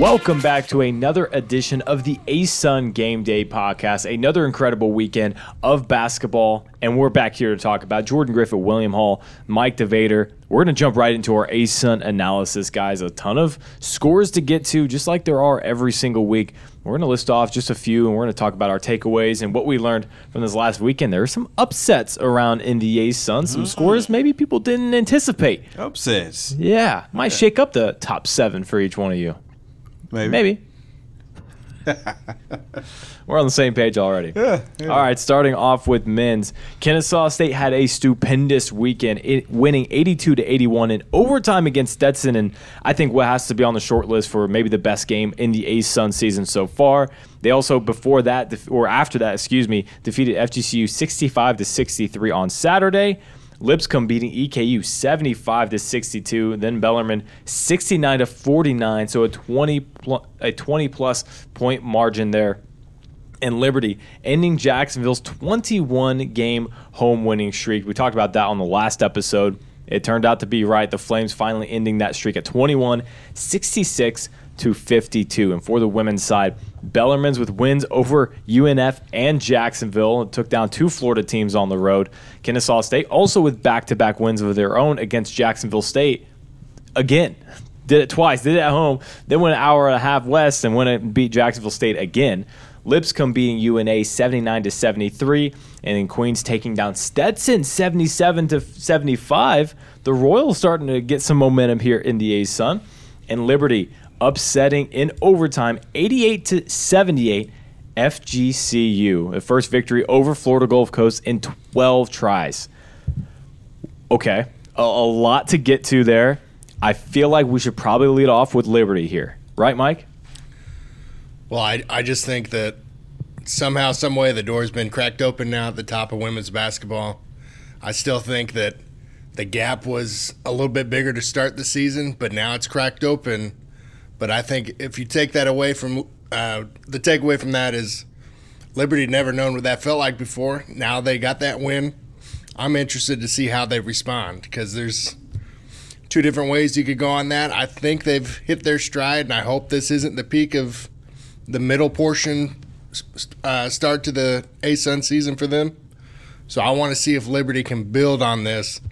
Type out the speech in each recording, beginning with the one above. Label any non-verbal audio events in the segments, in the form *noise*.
Welcome back to another edition of the ASUN Game Day podcast. Another incredible weekend of basketball, and we're back here to talk about Jordan Griffitt, William Hall, Mike DeVader. We're going to jump right into our ASUN analysis, guys. A ton of scores to get to, just like there are every single week. We're going to list off just a few, and we're going to talk about our takeaways and what we learned from this last weekend. There are some upsets around in the ASUN, some mm-hmm. scores maybe people didn't anticipate. Upsets. Yeah, might shake up the top seven for each one of you. Maybe. Maybe. *laughs* We're on the same page already. Yeah, yeah. All right, starting off with men's. Kennesaw State had a stupendous weekend, it, winning 82 to 81 in overtime against Stetson, and I think what has to be on the short list for maybe the best game in the ASUN season so far. They also before that or after that, excuse me, defeated FGCU 65 to 63 on Saturday. Lipscomb beating EKU 75 to 62, then Bellarmine 69 to 49, so a 20 pl- a 20 plus point margin there. And Liberty ending Jacksonville's 21 game home winning streak. We talked about that on the last episode. It turned out to be right. The Flames finally ending that streak at 21, 66 to 52. And for the women's side, Bellarmine's with wins over UNF and Jacksonville. It took down two Florida teams on the road. Kennesaw State also with back to back wins of their own against Jacksonville State. Again, did it twice. Did it at home. Then went an hour and a half west and went and beat Jacksonville State again. Lipscomb beating UNA 79 to 73, and then Queens taking down Stetson 77 to 75. The Royals starting to get some momentum here in the ASUN, and Liberty upsetting in overtime 88 to 78 FGCU. The first victory over Florida Gulf Coast in 12 tries. Okay, a, a lot to get to there. I feel like we should probably lead off with Liberty here, right, Mike? Well, I, I just think that somehow, some way, the door's been cracked open now at the top of women's basketball. I still think that the gap was a little bit bigger to start the season, but now it's cracked open. But I think if you take that away from uh, the takeaway from that is Liberty never known what that felt like before. Now they got that win. I'm interested to see how they respond because there's two different ways you could go on that. I think they've hit their stride, and I hope this isn't the peak of the middle portion uh, start to the ASUN season for them. So I want to see if Liberty can build on this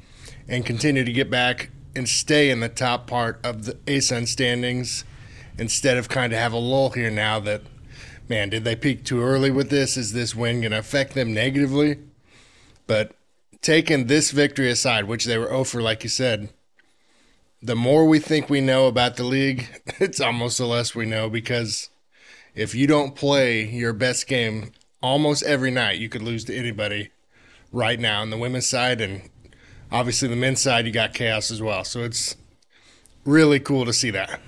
and continue to get back and stay in the top part of the ASUN standings instead of kind of have a lull here now that, man, did they peak too early with this? Is this win going to affect them negatively? But taking this victory aside, which they were oh over, like you said, the more we think we know about the league, *laughs* it's almost the less we know because if you don't play your best game almost every night, you could lose to anybody right now on the women's side. And obviously, the men's side, you got chaos as well. So it's really cool to see that.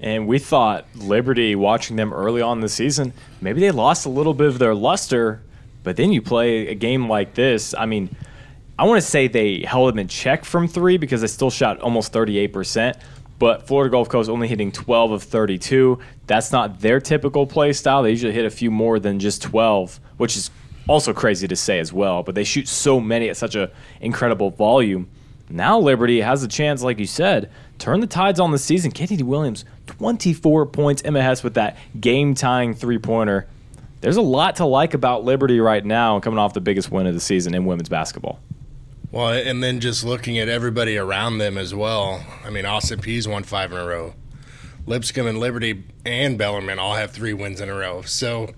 And we thought Liberty, watching them early on the season, maybe they lost a little bit of their luster. But then you play a game like this. I mean, I want to say they held them in check from three because they still shot almost 38%. But Florida Gulf Coast only hitting 12 of 32. That's not their typical play style. They usually hit a few more than just 12, which is also crazy to say as well. But they shoot so many at such an incredible volume. Now Liberty has a chance, like you said, turn the tides on the season. Kennedy Williams, 24 points. Emma Hess with that game tying three pointer. There's a lot to like about Liberty right now, coming off the biggest win of the season in women's basketball. Well, and then just looking at everybody around them as well. I mean, Austin Peay's won five in a row. Lipscomb and Liberty and Bellarmine all have three wins in a row. So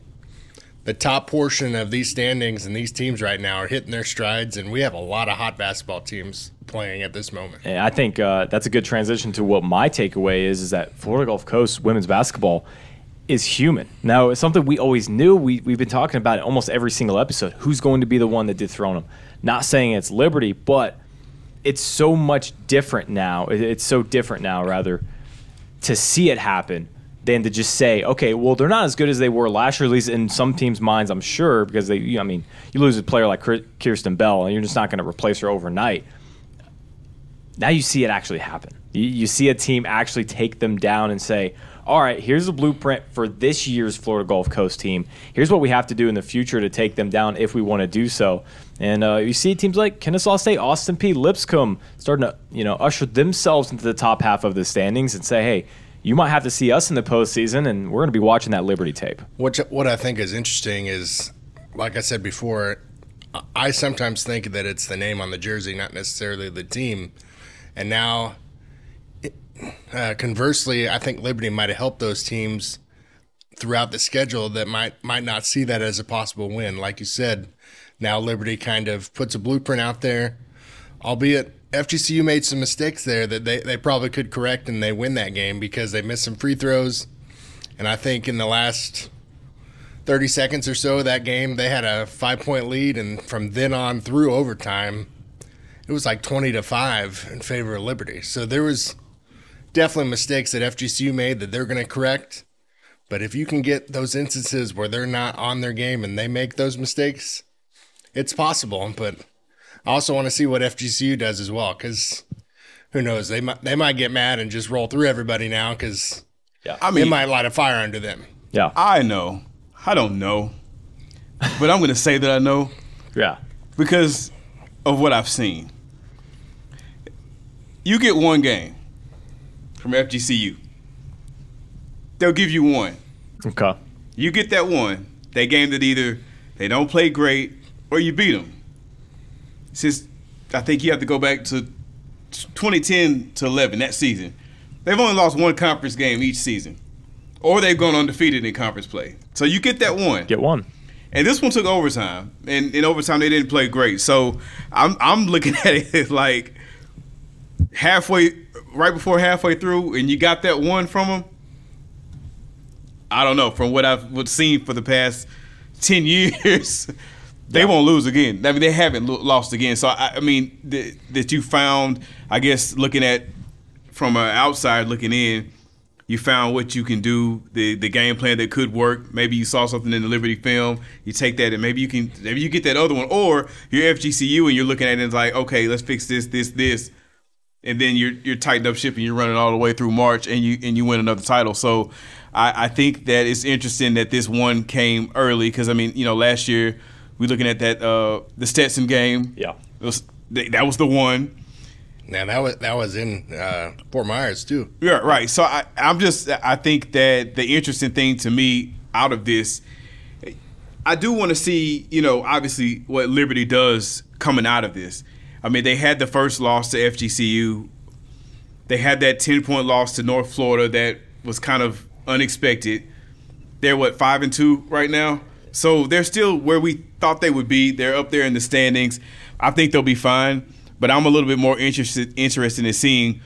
the top portion of these standings and these teams right now are hitting their strides, and we have a lot of hot basketball teams playing at this moment. I think uh, that's a good transition to what my takeaway is: is that Florida Gulf Coast women's basketball is human. Now, it's something we always knew. We, we've been talking about it almost every single episode. Who's going to be the one that dethrone them? Not saying it's Liberty, but it's so much different now. It's so different now, rather, to see it happen than to just say, okay, well, they're not as good as they were last year, at least in some teams' minds, I'm sure, because they, you know, I mean, you lose a player like Kierstan Bell, and you're just not going to replace her overnight. Now you see it actually happen. You, you see a team actually take them down and say, all right, here's the blueprint for this year's Florida Gulf Coast team. Here's what we have to do in the future to take them down if we want to do so. And uh, you see teams like Kennesaw State, Austin Peay, Lipscomb starting to you know usher themselves into the top half of the standings and say, hey, you might have to see us in the postseason, and we're going to be watching that Liberty tape. What what I think is interesting is, like I said before, I sometimes think that it's the name on the jersey, not necessarily the team. And now, uh, conversely, I think Liberty might have helped those teams throughout the schedule that might might not see that as a possible win. Like you said, now Liberty kind of puts a blueprint out there, albeit FGCU made some mistakes there that they, they probably could correct and they win that game because they missed some free throws. And I think in the last 30 seconds or so of that game, they had a five point lead. And from then on through overtime, it was like 20 to 5 in favor of Liberty. So there was definitely mistakes that FGCU made that they're going to correct. But if you can get those instances where they're not on their game and they make those mistakes, it's possible. But I also want to see what FGCU does as well because who knows they might they might get mad and just roll through everybody now because Yeah. I mean, it might light a fire under them. Yeah, I know. I don't know. But I'm going to say that I know yeah, because of what I've seen. You get one game from FGCU. They'll give you one. okay, You get that one. That game that either they don't play great or you beat them. Since I think you have to go back to 2010 to 11 that season, they've only lost one conference game each season, or they've gone undefeated in conference play. So you get that one. get one. And this one took overtime, and in overtime they didn't play great. So I'm I'm looking *laughs* at it like halfway, right before halfway through, and you got that one from them. I don't know. From what I've seen for the past ten *laughs* years, they won't lose again. I mean, they haven't lo- lost again. So I, I mean, th- that you found, I guess, looking at from an outside looking in, you found what you can do, the the game plan that could work. Maybe you saw something in the Liberty film. You take that and maybe you can maybe you get that other one, or you're FGCU and you're looking at it and it's like, okay, let's fix this, this, this, and then you're you're tightened up ship and you're running all the way through March and you and you win another title. So I, I think that it's interesting that this one came early because I mean you know last year we looking at that uh, the Stetson game. Yeah. Was, that was the one. Now that was that was in uh, Fort Myers too. Yeah, right. So I, I'm just, I think that the interesting thing to me out of this, I do want to see, you know, obviously what Liberty does coming out of this. I mean, they had the first loss to FGCU. They had that 10 point loss to North Florida that was kind of unexpected. They're what, five and two right now? So they're still where we thought they would be. They're up there in the standings. I think they'll be fine. But I'm a little bit more interested interested in seeing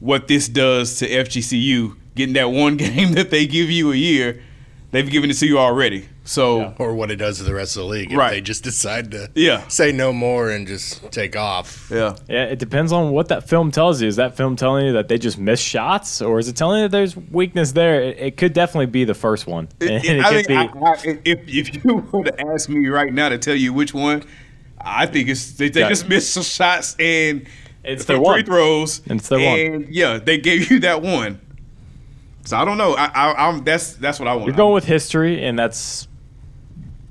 what this does to FGCU. Getting that one *laughs* game that they give you a year, they've given it to you already. So Or what it does to the rest of the league if Right. they just decide to Yeah. say no more and just take off. yeah, Yeah, it depends on what that film tells you. Is that film telling you that they just missed shots, or is it telling you that there's weakness there? It, it could definitely be the first one. And *laughs* It- it I mean, be- I, I, if if you *laughs* were to ask me right now to tell you which one, I think it's they, they Yeah. just missed some shots and It's their free one. throws. It's their one. and yeah, they gave you that one. So I don't know. I, I, I'm that's that's what I want. You're going with history, and that's.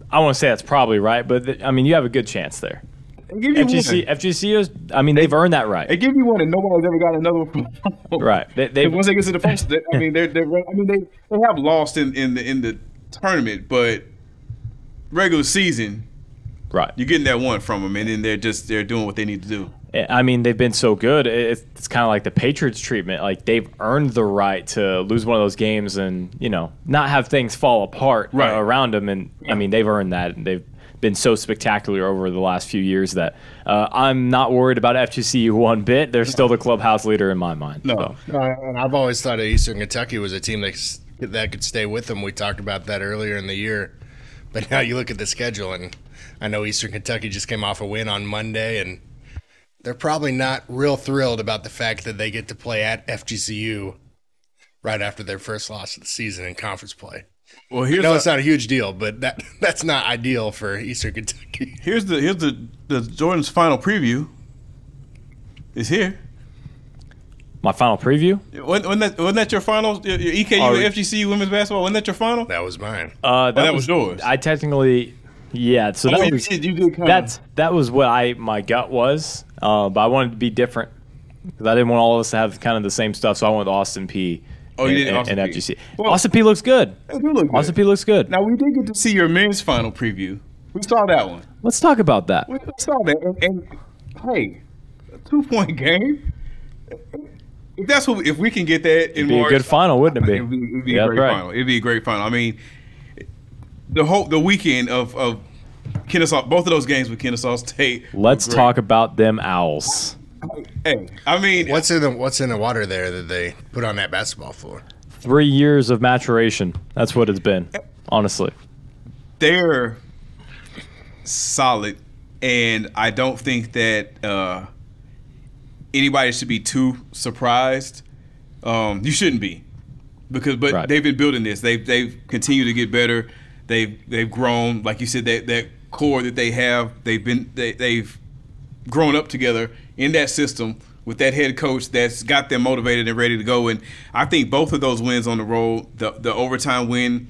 I want to say that's probably right, but th- I mean, you have a good chance there. Give you FGC, one. FGC is. I mean, they've earned that right. They give you one, and nobody's ever got another one. *laughs* Right. They, once they get to the post, they, I mean, they're, they're I mean they they have lost in, in the in the tournament, but regular season right. you're getting that one from them, and then they're just they're doing what they need to do. I mean, they've been so good. It's, it's kind of like the Patriots treatment. Like they've earned the right to lose one of those games and you know not have things fall apart uh, around them. And I mean, they've earned that. And they've been so spectacular over the last few years that uh, I'm not worried about FGCU one bit. They're still the clubhouse leader in my mind. No. So, Uh, and I've always thought of Eastern Kentucky was a team that, that could stay with them. We talked about that earlier in the year. But now you look at the schedule, and I know Eastern Kentucky just came off a win on Monday, and they're probably not real thrilled about the fact that they get to play at FGCU right after their first loss of the season in conference play. Well, here's No, a- it's not a huge deal, but that *laughs* that's not ideal for Eastern Kentucky. here's the here's the the Jordan's final preview. Is here. my final preview. Wasn't, wasn't that wasn't that your final? Your, your EKU Oh, FGCU women's basketball. Wasn't that your final? That was mine. Uh, that was yours. I technically, yeah. So Oh, that you was did- you did that's that was what I my gut was, uh, but I wanted to be different because I didn't want all of us to have kind of the same stuff. So I went with Austin Peay Oh, you in, did in, Austin in Peay. FGC. Well- Austin Peay looks good. Do look good. Austin Peay looks good. Now we did get to see your men's final preview. We saw that one. Let's talk about that. We saw that, and, and hey, a two point game. If that's what, if we can get that in It'd be a good final, wouldn't it be? It'd be, it'd be Yeah, a great right. final. It'd be a great final. I mean, the whole the weekend of of Kennesaw, both of those games with Kennesaw State. were Let's talk about them owls. Hey, I mean, What's in the What's in the water there that they put on that basketball floor? Three years of maturation. That's what it's been, honestly. they're solid, and I don't think that uh, anybody should be too surprised. Um, you shouldn't be, because but Right. they've been building this. They've they've continued to get better. They've they've grown, like you said, that that core that they have. They've been they, they've grown up together in that system with that head coach that's got them motivated and ready to go. And I think both of those wins on the road, the the overtime win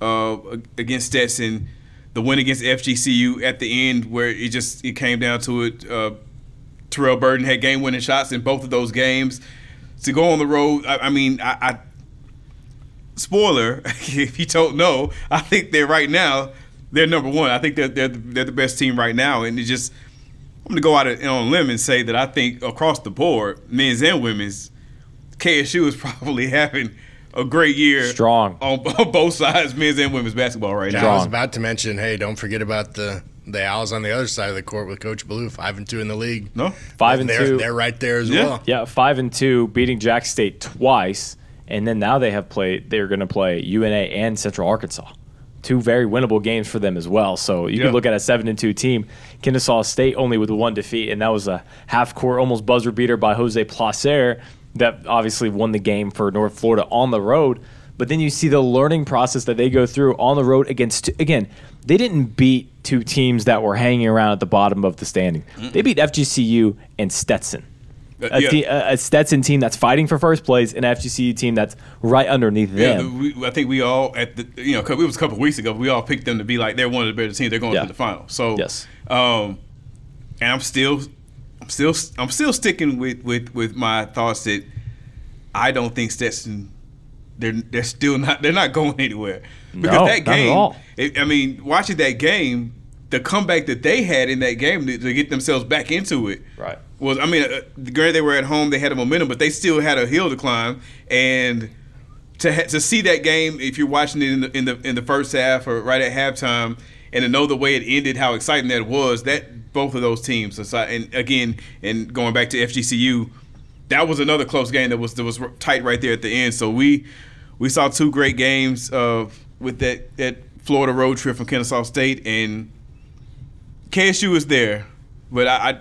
uh, against Stetson, the win against FGCU at the end where it just it came down to it. Uh, Terrell Burden had game winning shots in both of those games. To go on the road, I, I mean, I, I spoiler *laughs* if you don't know, I think they're right now they're number one. I think they're they're, they're the best team right now, and it just I'm gonna go out on a limb and say that I think across the board, men's and women's, KSU is *laughs* probably having a great year, Strong. on, on both sides, men's and women's basketball right now. I now. was about to mention, hey, don't forget about the the Owls on the other side of the court with Coach Blue, five and two in the league. No, Five and they're, two. They're right there as Yeah. well. Yeah, five and two, beating Jack State twice, and then now they have played. They're going to play UNA and Central Arkansas, two very winnable games for them as well. So you Yeah. can look at a seven and two team. Kennesaw State only with one defeat, and that was a half court, almost buzzer beater by Jose Placer that obviously won the game for North Florida on the road. But then you see the learning process that they go through on the road against again. They didn't beat two teams that were hanging around at the bottom of the standing. They beat FGCU and Stetson a, yeah. te- a, Stetson team that's fighting for first place, an FGCU team that's right underneath Yeah, them. we, I think we all at the you know it was a couple of weeks ago. We all picked them to be like they're one of the better teams. They're going Yeah. to the final. So Yes. um, and I'm still, I'm still, I'm still sticking with with with my thoughts that I don't think Stetson. They're they're still not they're not going anywhere because No, that game. it- I mean, watching that game, the comeback that they had in that game to, to get themselves back into it Right. Was I mean, uh, granted they were at home, they had a momentum, but they still had a hill to climb. And to ha- to see that game, if you're watching it in the in the in the first half or right at halftime, and to know the way it ended, how exciting that was, that both of those teams, and again, and going back to FGCU, that was another close game that was that was tight right there at the end. So we we saw two great games of with that that Florida road trip from Kennesaw State and KSU is there, but I, I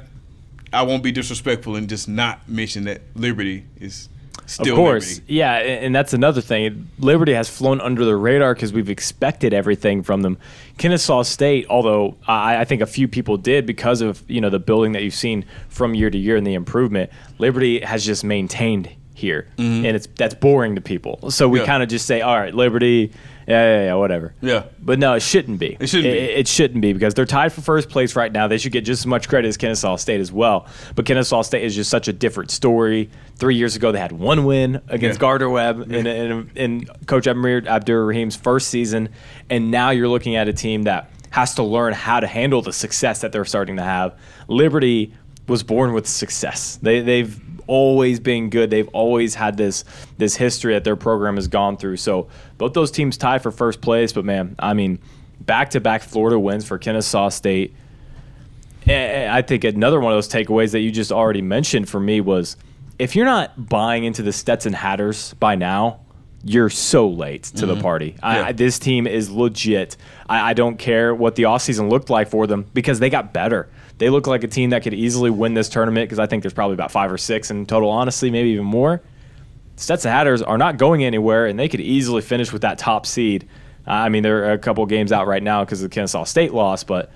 I won't be disrespectful and just not mention that Liberty is still of course, Liberty. yeah, and that's another thing. Liberty has flown under the radar because we've expected everything from them. Kennesaw State, although I, I think a few people did because of you know the building that you've seen from year to year and the improvement. Liberty has just maintained here, and it's that's boring to people. So we Mm-hmm. Yeah. kind of just say, all right, Liberty, yeah, yeah, yeah, whatever. Yeah. But no, it shouldn't be. It shouldn't be. It, it shouldn't be because they're tied for first place right now. They should get just as much credit as Kennesaw State as well. But Kennesaw State is just such a different story. Three years ago, they had one win against Yeah. Gardner Webb in, in, in Coach Amir Abdur Rahim's first season. And now you're looking at a team that has to learn how to handle the success that they're starting to have. Liberty was born with success. They, they've always been good. They've always had this this history that their program has gone through. So both those teams tied for first place. But man, I mean, back to back Florida wins for Kennesaw State. And I think another one of those takeaways that you just already mentioned for me was if you're not buying into the Stetson Hatters by now, you're so late to the mm-hmm. party. I, Yeah. I, this team is legit. I, I don't care what the offseason looked like for them because they got better. They look like a team that could easily win this tournament because I think there's probably about five or six in total, honestly, maybe even more. Stetson Hatters are not going anywhere, and they could easily finish with that top seed. Uh, I mean, they're a couple games out right now because of the Kennesaw State loss, but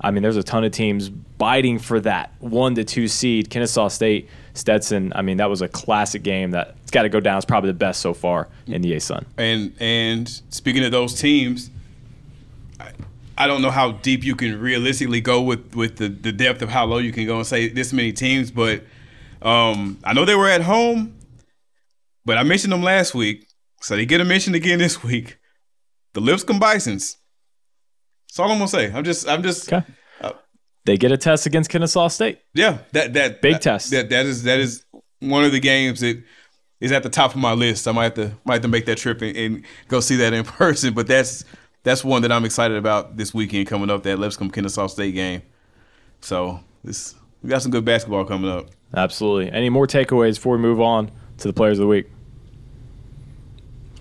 I mean, there's a ton of teams biting for that one to two seed. Kennesaw State, Stetson. I mean, that was a classic game that's got to go down. It's probably the best so far in the ASUN. And and speaking of those teams, I, don't know how deep you can realistically go with with the, the depth of how low you can go and say this many teams, but um, I know they were at home, but I mentioned them last week. So they get a mention again *laughs* this week. The Lipscomb Bisons. That's all I'm gonna say. I'm just, I'm just, Okay. They get a test against Kennesaw State. yeah. That that Big that, test. That that is that is one of the games that is at the top of my list. I might have to might have to make that trip and, and go see that in *laughs* person. But that's that's one that I'm excited about this weekend coming up. That Lipscomb Kennesaw State game. So this we got some good basketball coming up. Absolutely. Any more takeaways before we move on to the players of the week?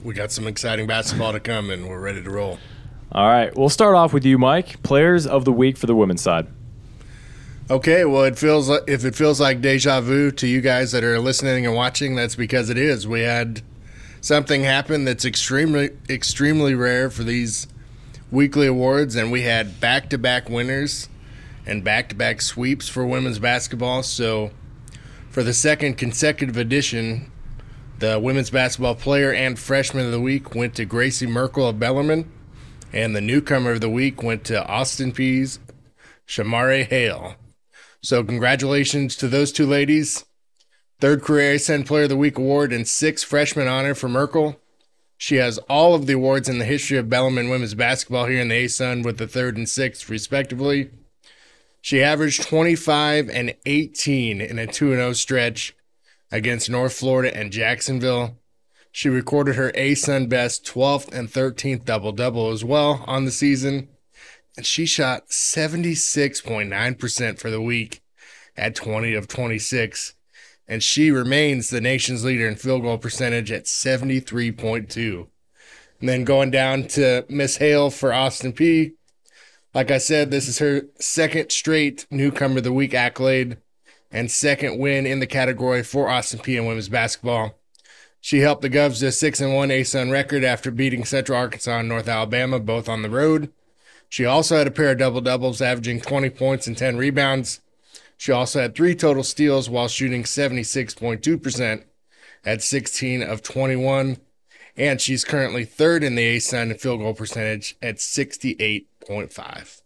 We got some exciting basketball to come, and we're ready to roll. All right. We'll start off with you, Mike. Players of the week for the women's side. Okay, well, it feels like if it feels like deja vu to you guys that are listening and watching, that's because it is. We had something happen that's extremely, extremely rare for these weekly awards, and we had back-to-back winners and back-to-back sweeps for women's basketball. So, for the second consecutive edition, the women's basketball player and freshman of the week went to Gracie Merkel of Bellarmine, and the newcomer of the week went to Austin Peay's Shamare Hale. So congratulations to those two ladies. Third career ASUN Player of the Week award and sixth freshman honor for Merkel. She has all of the awards in the history of Bellarmine women's basketball here in the ASUN with the third and sixth respectively. She averaged 25 and 18 in a 2 0 stretch against North Florida and Jacksonville. She recorded her ASUN best 12th and 13th double double as well on the season and she shot 76.9% for the week at 20 of 26. And she remains the nation's leader in field goal percentage at 73.2. And then going down to Miss Hale for Austin Peay. Like I said, this is her second straight newcomer of the week accolade and second win in the category for Austin Peay in women's basketball. She helped the Govs to a 6 and 1 ASUN record after beating Central Arkansas and North Alabama, both on the road. She also had a pair of double doubles, averaging 20 points and 10 rebounds. She also had three total steals while shooting 76.2% at 16 of 21. And she's currently third in the ASUN in field goal percentage at 68.5.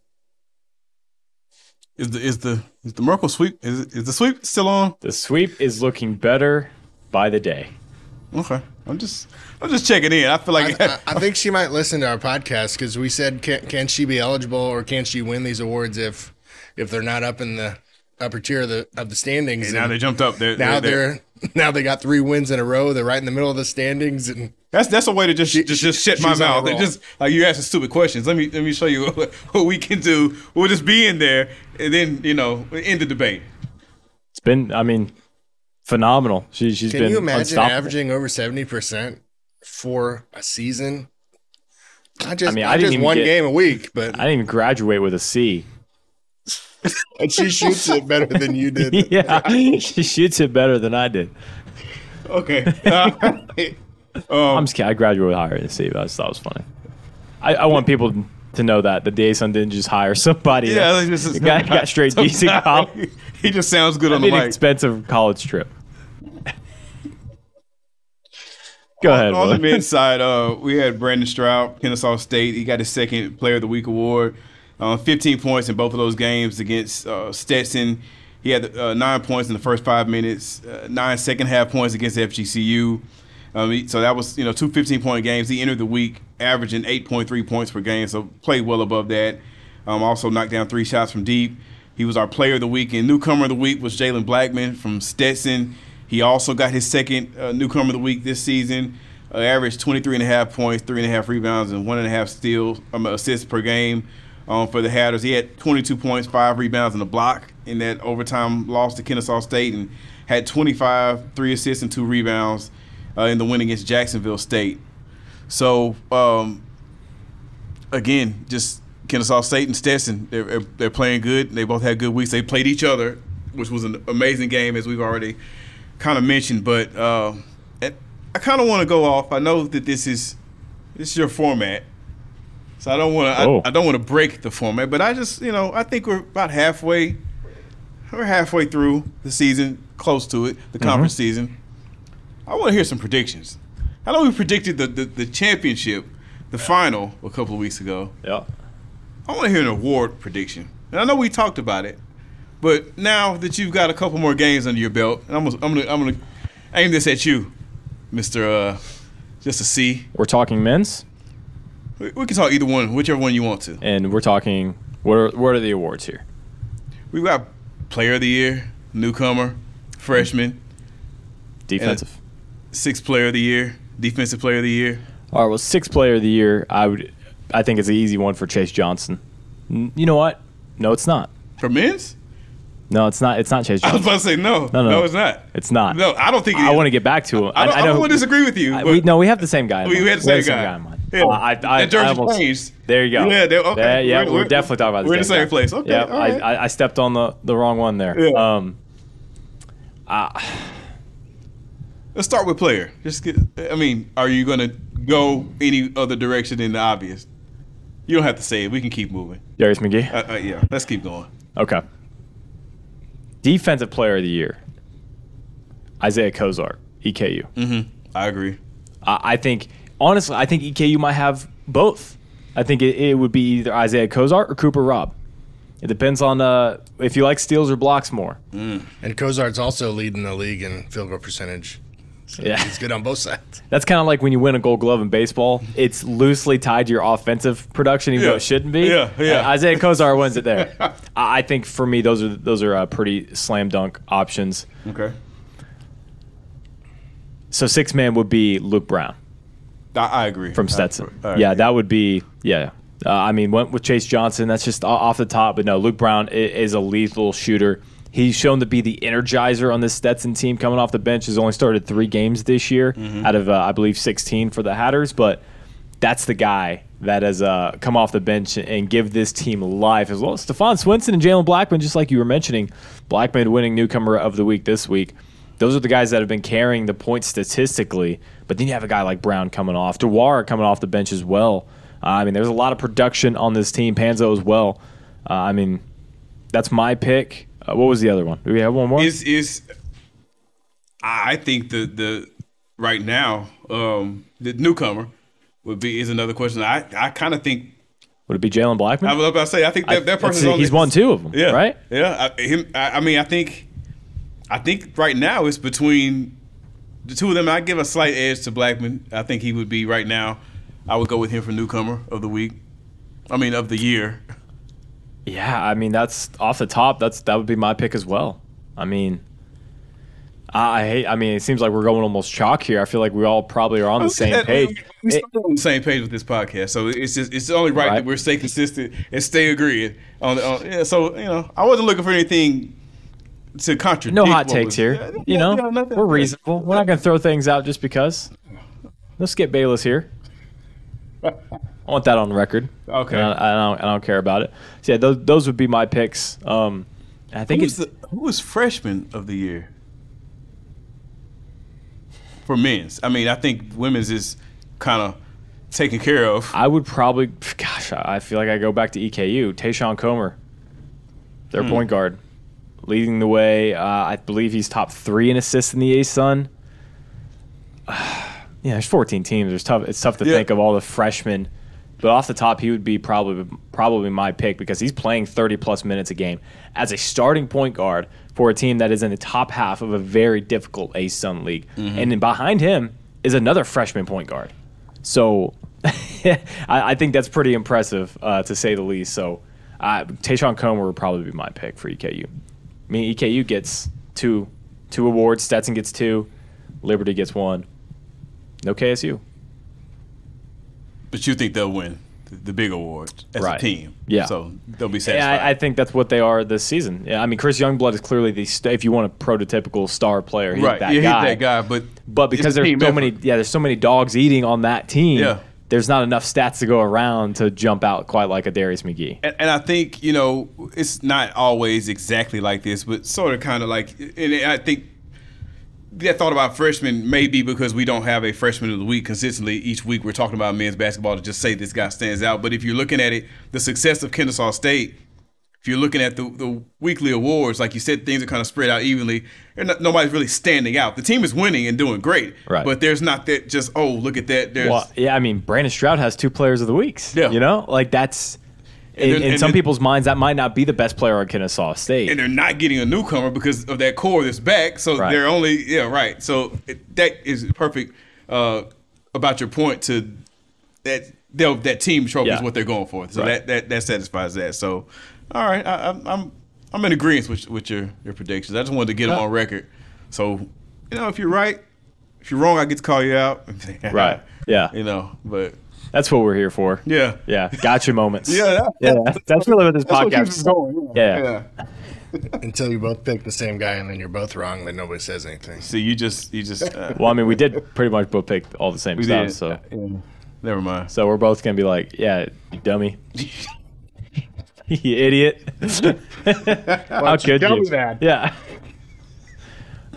Is the is the is the Merkel sweep is is the sweep still on? The sweep is looking better by the day. Okay, I'm just I'm just checking in. I feel like I, I, I think she might listen to our podcast because we said, can, can she be eligible or can she win these awards if if they're not up in the upper tier of the of the standings? And now they jumped up. They're, now they're, they're *laughs* now they got three wins in a row. They're right in the middle of the standings, and that's that's a way to just just, just shut my she's on a mouth. roll. Just like you asking stupid questions. Let me let me show you what, *laughs* what we can do. We'll just be in there and then you know end the debate. It's been, I mean, phenomenal. She, she's can been you imagine averaging over seventy percent for a season? Not just, I mean, not I didn't just even one get- game a week, but I didn't even graduate with a C. *laughs* and she shoots it better than you did. *laughs* yeah, she shoots it better than I did. Okay. *laughs* Uh, I'm just kidding. I graduated higher than but I just thought it was funny. I, I want people to know that the DA-Sun didn't just hire somebody. yeah, that this is got, got straight guy- college. He just sounds good on I the mean, mic. expensive college trip. Go ahead. On the Will. men's side, uh, we had Brandon Stroud, Kennesaw State. He got his second Player of the Week award. Uh, 15 points in both of those games against uh, Stetson. He had uh, nine points in the first five minutes, uh, nine second half points against FGCU. Um, so that was you know two 15 point games. He entered the week averaging 8.3 points per game, so played well above that. Um, also knocked down three shots from deep. He was our player of the week, and newcomer of the week was Jalen Blackman from Stetson. He also got his second uh, newcomer of the week this season. Uh, averaged 23 and a half points, three and a half rebounds, and one and a half steals, um, assists per game um, for the Hatters. He had 22 points, five rebounds, and a block in that overtime loss to Kennesaw State, and had 25, three assists, and two rebounds uh, in the win against Jacksonville State. So, um, again, just Kennesaw State and Stetson, they're, they're- playing good. They both had good weeks. They played each other, which was an amazing game, as we've already kind of mentioned. But uh, I kind of want to go off. I know that this is this is your format, so I don't want to. Oh. I, I don't want to break the format, but I just you know I think we're about halfway. We're halfway through the season, close to it, the conference season. I want to hear some predictions. I know we predicted the, the, the championship, the final, a couple of weeks ago. Yeah. I want to hear an award prediction. And I know we talked about it, but now that you've got a couple more games under your belt, and I'm gonna, I'm gonna, I'm gonna aim this at you, Mister uh, just to see. We're talking men's, We, we can talk either one, whichever one you want to. and we're talking. What are what are the awards here? We've got Player of the Year, newcomer, freshman, Defensive. sixth Player of the Year, Defensive Player of the Year. All right. Well, sixth player of the year. I would. I think it's an easy one for Chase Johnson. N- You know what? No, it's not. For men's? No, it's not. It's not Chase Johnson. *laughs* I was about to say no. No, No, no. it's not. It's not. No, I don't think it I want to get back to him. I don't, I don't want to disagree with you. I- we, no, we have the same guy. we, we had the same guy. in mind. Yeah. Uh, I, I, that I almost, changed. There you go. Yeah, they- okay. Yeah, yeah, We're- we're, we're- definitely talking about the we're in the same guy. place. Okay, Yeah, right. I, I, stepped on the, the wrong one there. Yeah. Um, Let's start with player. Just get, I mean, are you going to go any other direction than the obvious? You don't have to say it. We can keep moving. Darius McGhee. Uh, uh, yeah, let's keep going. Okay. Defensive player of the year. Isaiah Cozart, EKU. Mm-hmm. I agree. I, I think, honestly, I think EKU might have both. I think it, it would be either Isaiah Cozart or Cooper Robb. It depends on uh, if you like steals or blocks more. And Cozart's also leading the league in field goal percentage. So Yeah. he's good on both sides. That's kind of like when you win a gold glove in baseball. It's loosely tied to your offensive production, even though it shouldn't be. Yeah, yeah. Uh, Isaiah Cozart wins it there. *laughs* I I think for me, those are those are uh, pretty slam dunk options. Okay. So six man would be Luke Brown I, I agree. from Stetson. I yeah, agree. that would be yeah. Uh, I mean, went with Chase Johnson. That's just off the top, but no, Luke Brown is a lethal shooter. He's shown to be the energizer on this Stetson team coming off the bench. Has only started three games this year Mm-hmm. out of uh, I believe 16 for the Hatters, but that's the guy that has uh, come off the bench and give this team life as well. as Stephan Swenson and Jalen Blackman, just like you were mentioning, Blackman winning newcomer of the week this week. Those are the guys that have been carrying the points statistically. But then you have a guy like Brown coming off, Dewar coming off the bench as well. Uh, I mean, there's a lot of production on this team. Panzo as well. Uh, I mean, that's my pick. Uh, what was the other one? Do we have one more? is is I think the the right now um, the newcomer would be is another question. I I kind of think Would it be Jalen Blackman? I was about to say I think that that That's person's on He's won two of them, Yeah, right? Yeah, I, him. I, I mean, I think I think right now it's between the two of them. I give a slight edge to Blackman. I think he would be right now. I would go with him for newcomer of the week. I mean, of the year. Yeah, I mean that's off the top. That's that would be my pick as well. I mean, I I hate. I mean, it seems like we're going almost chalk here. I feel like we all probably are on the same page. We're on the same page with this podcast, so it's just it's only right, Right. that we're stay consistent and stay agreeing on. on yeah, so you know, I wasn't looking for anything to contradict. no hot takes was- here. You know, we're reasonable. We're not going to throw things out just because. Let's get Bayless here. I want that on record. Okay. I, I don't. I don't care about it. So yeah, those those would be my picks. Um, I think Who's it's the, who was freshman of the year for men's? I mean, I think women's is kind of taken care of. I would probably, gosh, I I feel like I go back to EKU. Tayshawn Comer, their Hmm. point guard, leading the way. Uh, I believe he's top three in assists in the ASUN. *sighs* yeah, there's 14 teams. There's tough. It's tough to Yeah. think of all the freshmen, but off the top, he would be probably probably my pick because he's playing 30 plus minutes a game as a starting point guard for a team that is in the top half of a very difficult ASUN league, Mm-hmm. and then behind him is another freshman point guard. So *laughs* I, I think that's pretty impressive uh, to say the least. So uh, Tayshawn Comer would probably be my pick for EKU. I mean, EKU gets two two awards. Stetson gets two. Liberty gets one. No KSU. But you think they'll win the, big award as Right. a team? Yeah. So they'll be Yeah, satisfied. I, I think that's what they are this season. Yeah, I mean, Chris Youngblood is clearly the st- if you want a prototypical star player, he's right. that yeah, guy. he's that guy. But But because there's so effort. many, yeah, there's so many dogs eating on that team. Yeah. There's not enough stats to go around to jump out quite like a Darius McGhee. And, and I think you know it's not always exactly like this, but sort of kind of like. And I think that thought about freshmen may be because we don't have a freshman of the week consistently each week. We're talking about men's basketball to just say this guy stands out. But if you're looking at it, the success of Kennesaw State. If you're looking at the, the weekly awards, like you said, things are kind of spread out evenly. And nobody's really standing out. The team is winning and doing great, Right. but there's not that just oh look at that. There's Well, yeah, I mean, Brandon Stroud has two players of the weeks. Yeah. You know, like that's in, in some then- people's minds that might not be the best player on Kennesaw State. and they're not getting a newcomer because of that core that's back. So Right. they're only yeah right. So it, that is perfect uh, about your point to that that team trophy is what they're going for. So Right. that, that that satisfies that. So all right, I, I'm I'm I'm in agreement with with your your predictions. I just wanted to get them on record. So you know, if you're right, if you're wrong, I get to call you out. *laughs* Right. Yeah. You know, but That's what we're here for. yeah. Yeah. Gotcha moments. Yeah, that- Yeah. That's really what this That's podcast keeps us is. going. Yeah. *laughs* Until you both pick the same guy and then you're both wrong, then nobody says anything. See, you just you just uh, *laughs* Well, I mean, we did pretty much both pick all the same we stuff. did. So, Yeah. Never mind. so we're both gonna be like, yeah, you dummy, *laughs* you idiot. How could you? Yeah.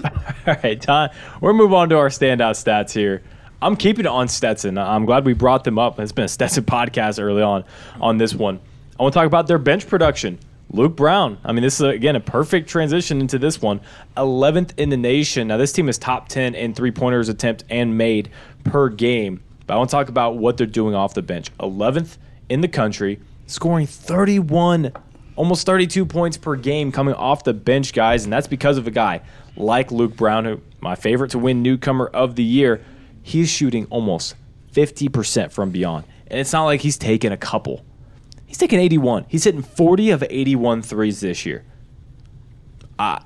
*laughs* all right, Tom. We're move on to our standout stats here. I'm keeping it on Stetson. I'm glad we brought them up. It's been a Stetson *laughs* podcast early on on this one. I want to talk about their bench production. Luke Brown. I mean, this is again a perfect transition into this one. 11th in the nation. Now, this team is top 10 in three pointers attempt and made per game. But I want to talk about what they're doing off the bench. 11th in the country, scoring 31, almost 32 points per game coming off the bench, guys. And that's because of a guy like Luke Brown, who my favorite to win newcomer of the year. He's shooting almost 50% from beyond. And it's not like he's taking a couple. He's taking 81. He's hitting 40 of 81 threes this year. I,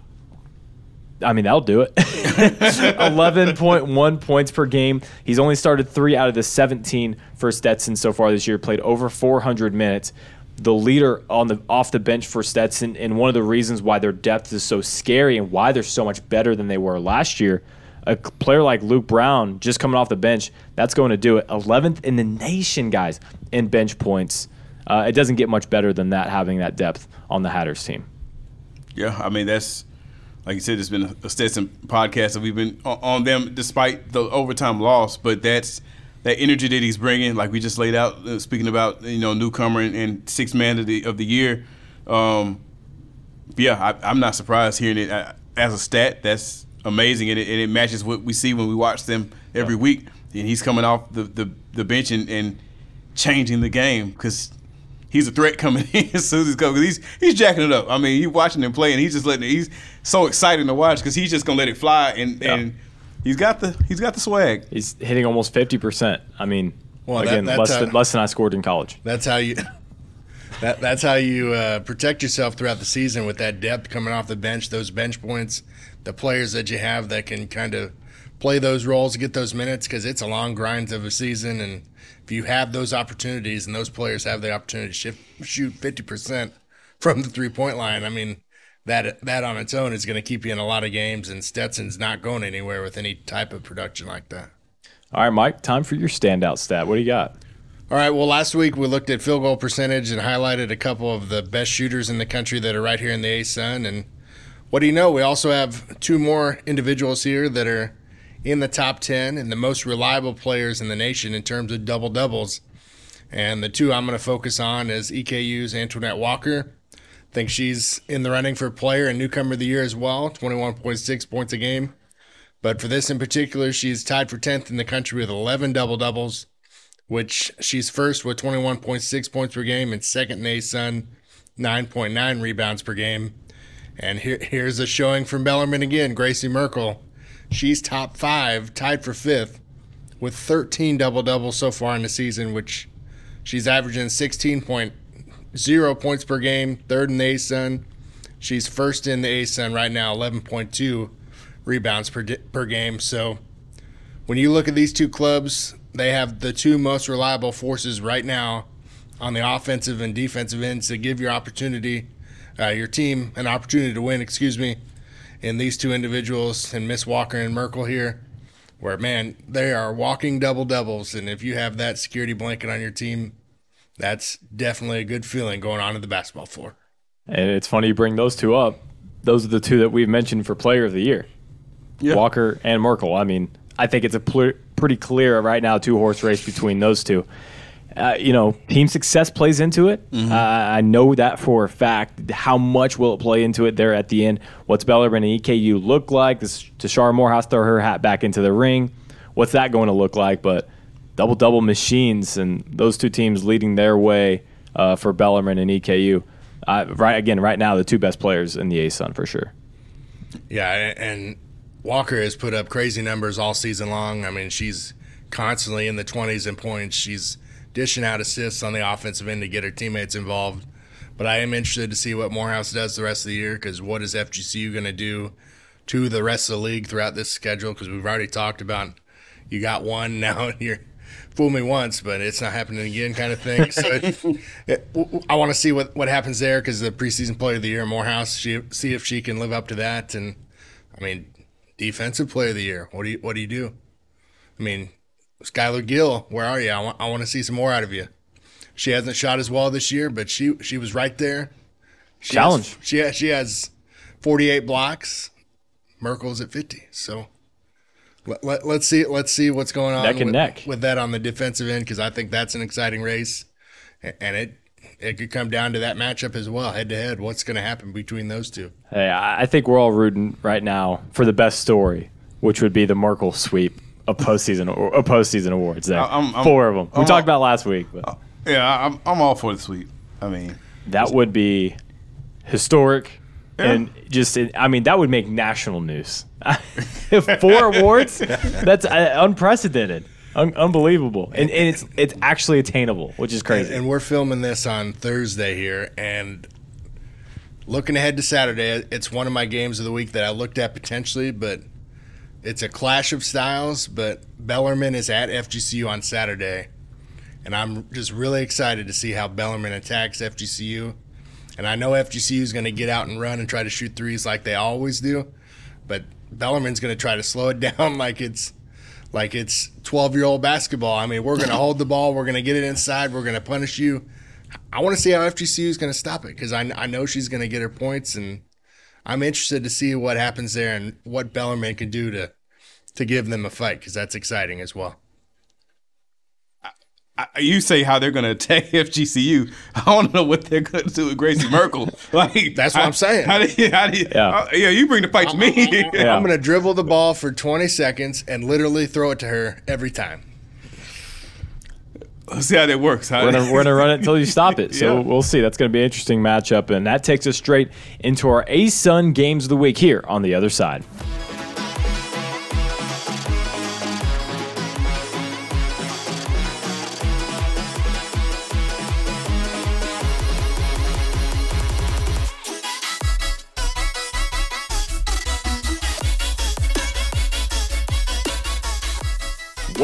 I mean, that'll do it. *laughs* 11.1 points per game. He's only started three out of the 17 for Stetson so far this year, played over 400 minutes. The leader on the off the bench for Stetson, and one of the reasons why their depth is so scary and why they're so much better than they were last year. A player like Luke Brown just coming off the bench, that's going to do it. 11th in the nation, guys, in bench points. Uh, it doesn't get much better than that having that depth on the Hatters team. Yeah, I mean that's like you said. It's been a Stetson podcast that we've been on, on them despite the overtime loss. But that's that energy that he's bringing. Like we just laid out, uh, speaking about you know newcomer and, and sixth man of the of the year. Um, yeah, I, I'm not surprised hearing it uh, as a stat. That's amazing, and it, and it matches what we see when we watch them every week. And he's coming off the the, the bench and, and changing the game because he's a threat coming *laughs* in as soon as he's coming. He's he's jacking it up. I mean, you watching him play, and he's just letting it. He's so exciting to watch because he's just gonna let it fly, and Yeah. and he's got the he's got the swag. He's hitting almost 50%. I mean, Well, again, that's less, a- than, less than I scored in college. That's how you. *laughs* That, that's how you uh, protect yourself throughout the season with that depth coming off the bench, those bench points, the players that you have that can kind of play those roles, get those minutes, because it's a long grind of a season. And if you have those opportunities and those players have the opportunity to shift, shoot 50% from the three point line, I mean, that that on its own is going to keep you in a lot of games. And Stetson's not going anywhere with any type of production like that. All right, Mike, time for your standout stat. What do you got? All right. Well, last week we looked at field goal percentage and highlighted a couple of the best shooters in the country that are right here in the ASUN. And what do you know? We also have two more individuals here that are in the top 10 and the most reliable players in the nation in terms of double doubles. And the two I'm going to focus on is EKU's Antwainette Walker. I think she's in the running for player and newcomer of the year as well, 21.6 points a game. But for this in particular, she's tied for 10th in the country with 11 double doubles which she's first with 21.6 points per game and second in ASUN, 9.9 rebounds per game. And here, here's a showing from Bellarmine again, Gracie Merkel. She's top five, tied for fifth, with 13 double doubles so far in the season, which she's averaging 16.0 points per game, third in the ASUN. She's first in the ASUN right now, 11.2 rebounds per, di- per game. So when you look at these two clubs, they have the two most reliable forces right now on the offensive and defensive ends to give your opportunity, uh, your team an opportunity to win. Excuse me, in these two individuals and Miss Walker and Merkel here, where man they are walking double doubles, and if you have that security blanket on your team, that's definitely a good feeling going on to the basketball floor. And it's funny you bring those two up. Those are the two that we've mentioned for player of the year Yeah. Walker and Merkel. I mean, I think it's a pl- pretty clear right now two horse race between those two. Uh, you know, team success plays into it. Uh, I know that for a fact. How much will it play into it there at the end? What's Bellarmine and EKU look like? Does Tishara Morehouse throw her hat back into the ring? What's that going to look like? But double double machines and those two teams leading their way uh, for Bellarmine and EKU. Uh, right again, right now the two best players in the ASUN for sure. Yeah, and Walker has put up crazy numbers all season long. I mean, she's constantly in the 20s in points. She's dishing out assists on the offensive end to get her teammates involved. But I am interested to see what Morehouse does the rest of the year because what is FGCU going to do to the rest of the league throughout this schedule? Because we've already talked about you got one *laughs* now and you're fool me once, but it's not happening again, kind of thing. So it, *laughs* it, I want to see what, what happens there because the preseason player of the year, Morehouse, she, see if she can live up to that. And I mean, defensive player of the year. What do you what do you do? I mean, Skylar Gill, where are you? I want I want to see some more out of you. She hasn't shot as well this year, but she she was right there. She Challenge. Has, she has, she has 48 blocks. Merkel's at 50. So let, let, us see let's see what's going on neck and with, neck. with that on the defensive end because I think that's an exciting race, and it it could come down to that matchup as well, head to head. What's going to happen between those two? Hey, I think we're all rooting right now for the best story, which would be the Merkel sweep of postseason or of postseason awards. There, I'm- I'm- four of them. We I'm talked all- about last week, but Yeah, I'm I'm all for the sweep. I mean, that would be historic. And just, I mean, that would make national news. *laughs* Four awards? That's uh, unprecedented, Un- unbelievable, and, and it's it's actually attainable, which is And, crazy. and we're filming this on Thursday here, and looking ahead to Saturday, it's one of my games of the week that I looked at potentially, but it's a clash of styles. But Bellarmine is at FGCU on Saturday, and I'm just really excited to see how Bellarmine attacks FGCU. And I know FGCU is going to get out and run and try to shoot threes like they always do, but Bellarmine's going to try to slow it *laughs* down like it's like it's 12 year old basketball. I mean, we're going to hold the ball, we're going to get it inside, we're going to punish you. I want to see how FGCU is going to stop it because I, I know she's going to get her points, and I'm interested to see what happens there and what Bellarmine can do to to give them a fight because that's exciting as well. I, you say how they're going to attack *laughs* FGCU. I want to know what they're going to do with Gracie Merkel. *laughs* Like That's what how- I'm saying. How do you? How do you? Yeah. uh, yeah. You bring the fight to me. Yeah. I'm *laughs* going to dribble the ball for 20 seconds and literally throw it to her every time. Let's see how that works. How We're gonna, we're gonna run it until you stop it. So Yeah. we'll see. That's gonna be an interesting matchup, and that takes us straight into our ASUN games of the week here on the other side.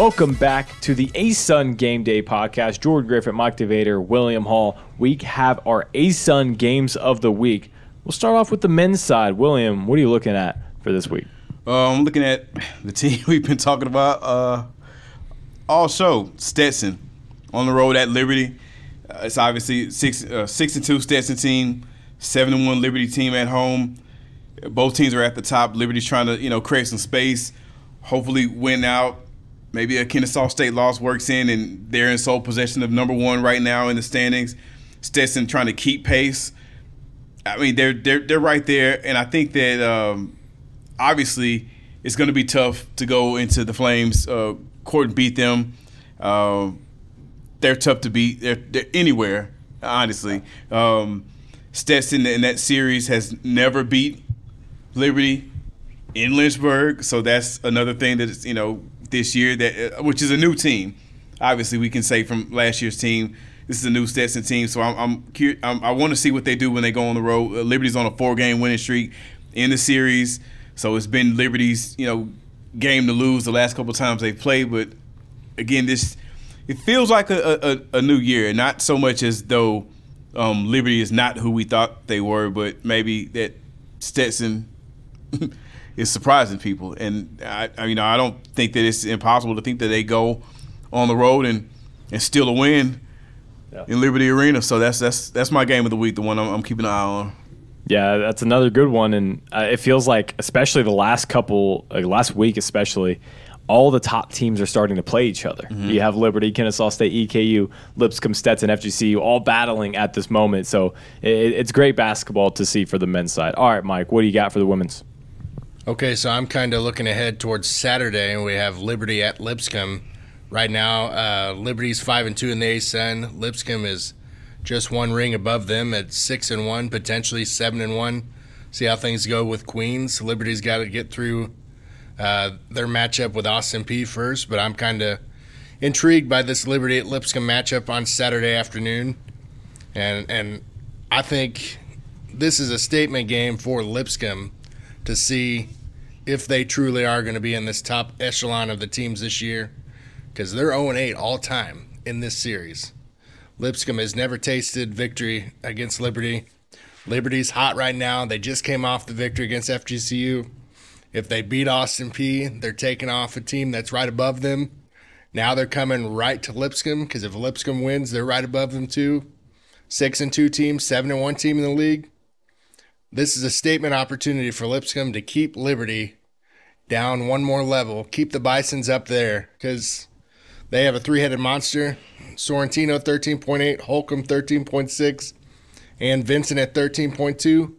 Welcome back to the ASUN Game Day podcast. Jordan Griffitt, Mike DeVader, William Hall. We have our ASUN games of the week. We'll start off with the men's side. William, what are you looking at for this week? Uh, I'm looking at *laughs* the team *laughs* we've been talking about uh, all show. Stetson on the road at Liberty. Uh, it's obviously six uh, six and two Stetson team, seven and one Liberty team at home. Both teams are at the top. Liberty's trying to you know create some space, hopefully win out. Maybe a Kennesaw State loss works in, and they're in sole possession of number one right now in the standings. Stetson trying to keep pace. I mean, they're they're they're right there, and I think that um, obviously it's going to be tough to go into the Flames uh, court and beat them. Um, they're tough to beat. They're, they're anywhere, honestly. Um, Stetson in that series has never beat Liberty in Lynchburg, so that's another thing that is you know this year that uh, which is a new team. Obviously, we can say from last year's team, this is a new Stetson team. So I'm, I'm, cur- I'm I want to see what they do when they go on the road. Uh, Liberty's on a four-game winning streak in the series, so it's been Liberty's you know game to lose the last couple times they've played. But again, this it feels like a, a, a new year, not so much as though um, Liberty is not who we thought they were, but maybe that Stetson *laughs* is surprising people. And I, I, you know, I don't think that it's impossible to think that they go on the road and and steal a win Yeah. in Liberty Arena. So that's that's that's my game of the week, the one I'm, I'm keeping an eye on. Yeah, that's another good one, and uh, it feels like, especially the last couple, like last week especially, all the top teams are starting to play each other. You have Liberty, Kennesaw State, EKU, Lipscomb, Stetson, FGCU, all battling at this moment. So it, it's great basketball to see for the men's side. All right, Mike, what do you got for the women's? Okay, so I'm kind of looking ahead towards Saturday, and we have Liberty at Lipscomb. Right now, uh, Liberty's five and two in the ASUN. Lipscomb is just one ring above them at six and one, potentially seven and one. See how things go with Queens. Liberty's got to get through uh, their matchup with Austin Peay first, but I'm kind of intrigued by this Liberty at Lipscomb matchup on Saturday afternoon, and and I think this is a statement game for Lipscomb to see if they truly are going to be in this top echelon of the teams this year, because they're 0 8 all time in this series. Lipscomb has never tasted victory against Liberty. Liberty's hot right now. They just came off the victory against FGCU. If they beat Austin Peay, they're taking off a team that's right above them. Now they're coming right to Lipscomb because if Lipscomb wins, they're right above them too. Six and two team, seven and one team in the league. This is a statement opportunity for Lipscomb to keep Liberty down one more level, keep the Bisons up there because they have a three headed monster. Sorrentino 13.8, Holcomb 13.6, and Vincent at 13.2.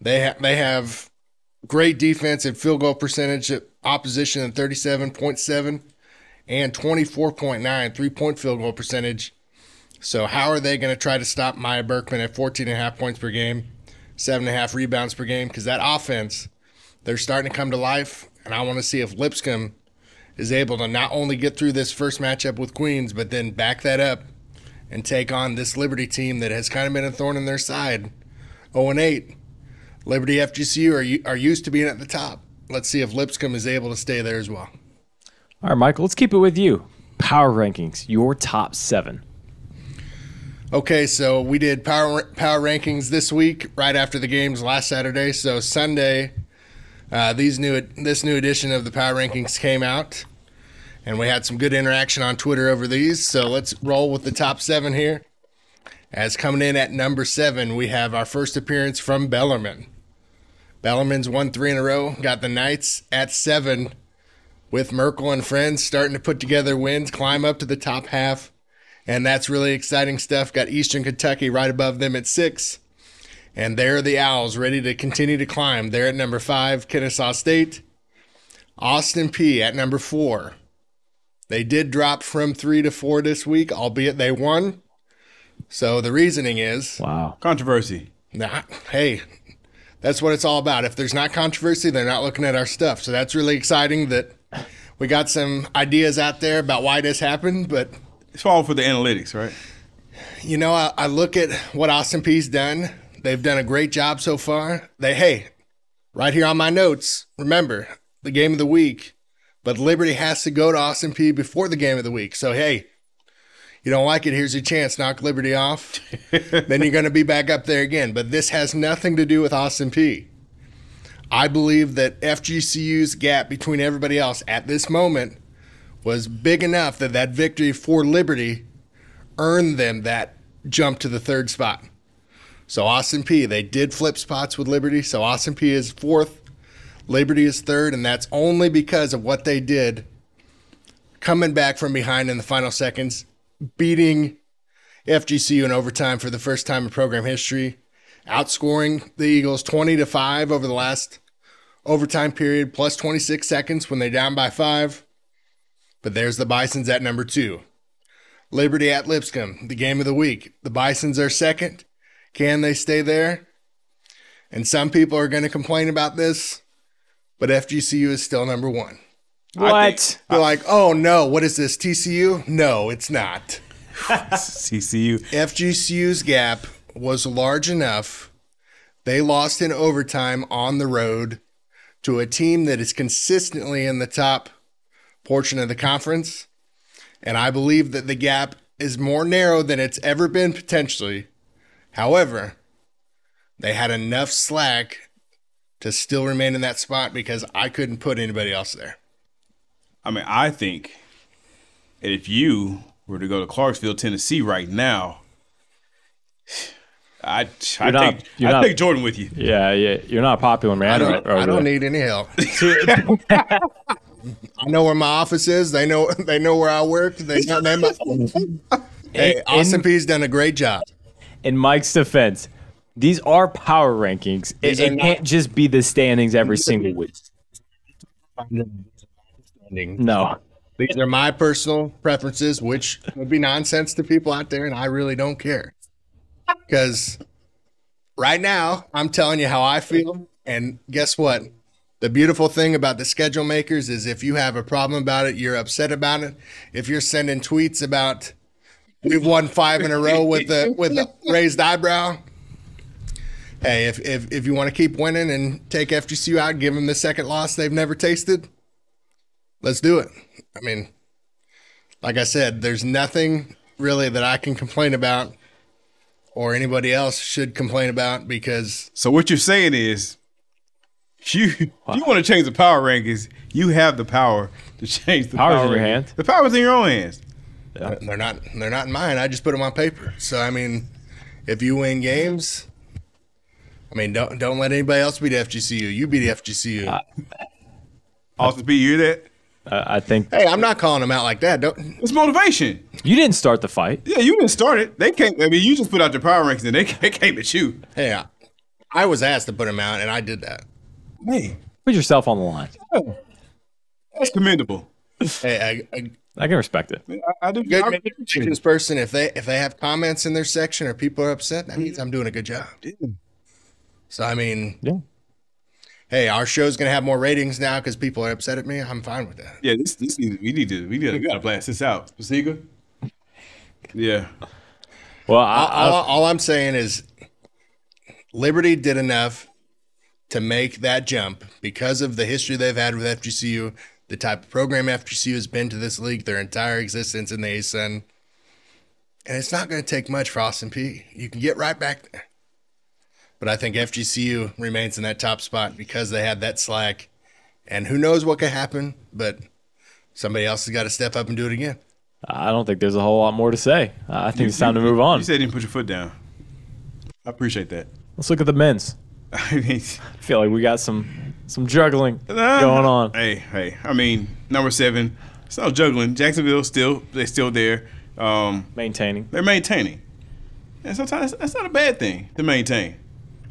They, ha- they have great defense and field goal percentage at opposition at 37.7 and 24.9 three point field goal percentage. So, how are they going to try to stop Maya Berkman at 14.5 points per game, 7.5 rebounds per game? Because that offense, they're starting to come to life. And I want to see if Lipscomb is able to not only get through this first matchup with Queens, but then back that up and take on this Liberty team that has kind of been a thorn in their side. 0 and 8. Liberty FGCU are, are used to being at the top. Let's see if Lipscomb is able to stay there as well. All right, Michael, let's keep it with you. Power rankings, your top seven. Okay, so we did power power rankings this week, right after the games last Saturday. So Sunday, uh, these new this new edition of the power rankings came out, and we had some good interaction on Twitter over these. So let's roll with the top seven here. As coming in at number seven, we have our first appearance from Bellarmine. Bellarmine's won three in a row. Got the Knights at seven, with Merkel and friends starting to put together wins, climb up to the top half. And that's really exciting stuff. Got Eastern Kentucky right above them at six. And there are the Owls ready to continue to climb. They're at number five, Kennesaw State. Austin Peay at number four. They did drop from three to four this week, albeit they won. So the reasoning is Wow. Controversy. Nah, hey, that's what it's all about. If there's not controversy, they're not looking at our stuff. So that's really exciting that we got some ideas out there about why this happened. But It's all for the analytics, right? you know, I, I look at what Austin Peay's done. They've done a great job so far. They, hey, right here on my notes, remember the game of the week, but Liberty has to go to Austin Peay before the game of the week. So, hey, you don't like it, here's your chance. Knock Liberty off. *laughs* then you're going to be back up there again. But this has nothing to do with Austin Peay. I believe that FGCU's gap between everybody else at this moment was big enough that that victory for Liberty earned them that jump to the third spot. So Austin Peay, they did flip spots with Liberty. So Austin Peay is fourth, Liberty is third, and that's only because of what they did coming back from behind in the final seconds, beating FGCU in overtime for the first time in program history, outscoring the Eagles 20 to 5 over the last overtime period, plus 26 seconds when they're down by five. But there's the Bisons at number two. Liberty at Lipscomb, the game of the week. The Bisons are second. Can they stay there? And some people are going to complain about this, but FGCU is still number one. What? They're like, oh no, what is this, TCU? No, it's not. *laughs* CCU. FGCU's gap was large enough. They lost in overtime on the road to a team that is consistently in the top portion of the conference. And I believe that the gap is more narrow than it's ever been potentially. However, they had enough slack to still remain in that spot because I couldn't put anybody else there. I mean, I think that if you were to go to Clarksville, Tennessee right now, I I You're not- take I not- take Jordan with you. Yeah, yeah. You're not a popular man. I don't, right- I don't need any help. *laughs* *laughs* I know where my office is. They know *laughs* they know where I work. They know they *laughs* Hey, In- Austin Peay's done a great job. In Mike's defense, these are power rankings. It, These it not- can't just be the standings every single week. No. These are my personal preferences, which would be nonsense to people out there, and I really don't care. Because right now, I'm telling you how I feel, and guess what? The beautiful thing about the schedule makers is if you have a problem about it, you're upset about it. If you're sending tweets about we've won five in a row with the with raised eyebrow. Hey, if if, if you want to keep winning and take FGCU out, give them the second loss they've never tasted, let's do it. I mean, like I said, there's nothing really that I can complain about or anybody else should complain about because So what you're saying is, you you want to change the power rankings. You have the power to change the Power's power in your rankings. hands. The power's in your own hands. they're not they're not in mine. I just put them on paper. So I mean, if you win games, I mean, don't don't let anybody else beat FGCU. You beat FGCU. Austin Peay, you that? Uh, I think hey, I'm not calling them out like that. Don't. It's motivation. you didn't start the fight. Yeah, you didn't start it. They came. I mean, you just put out your power rankings, and they, *laughs* they came at you. Hey, I, I was asked to put them out, and I did that. Hey, Put yourself on the line. that's commendable. Hey, I can respect it. I, I do. good I- this person, if they if they have comments in their section or people are upset, that means I'm doing a good job. So I mean, Yeah. hey, our show's gonna have more ratings now because people are upset at me. I'm fine with that. yeah, this this needs, we need to we need to, we gotta blast this out. Pasiga. Yeah, Well, I, all, I, all I'm saying is Liberty did enough to make that jump because of the history they've had with FGCU, the type of program FGCU has been to this league their entire existence in the ASUN. And it's not going to take much for Austin Peay. You can get right back there. But I think FGCU remains in that top spot because they had that slack. And who knows what could happen, but somebody else has got to step up and do it again. I don't think there's a whole lot more to say. I think it's time to move on. You said you didn't put your foot down. I appreciate that. Let's look at the men's. *laughs* I mean, I feel like we got some some juggling *laughs* Nah. going on. Hey, hey. I mean, number seven. It's not juggling. Jacksonville still they're still there. Um, Maintaining. they're maintaining, and sometimes that's not a bad thing to maintain.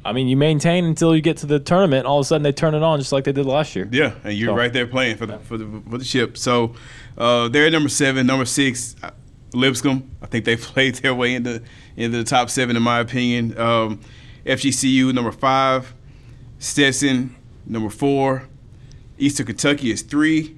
I mean, you maintain until you get to the tournament. All of a sudden, they turn it on just like they did last year. Yeah, and you're So- right there playing for the for the for the ship. So uh, they're at number seven. Number six, uh, Lipscomb. I think they *laughs* played their way into into the top seven in my opinion. Um, FGCU number five, Stetson number four, Eastern Kentucky is three.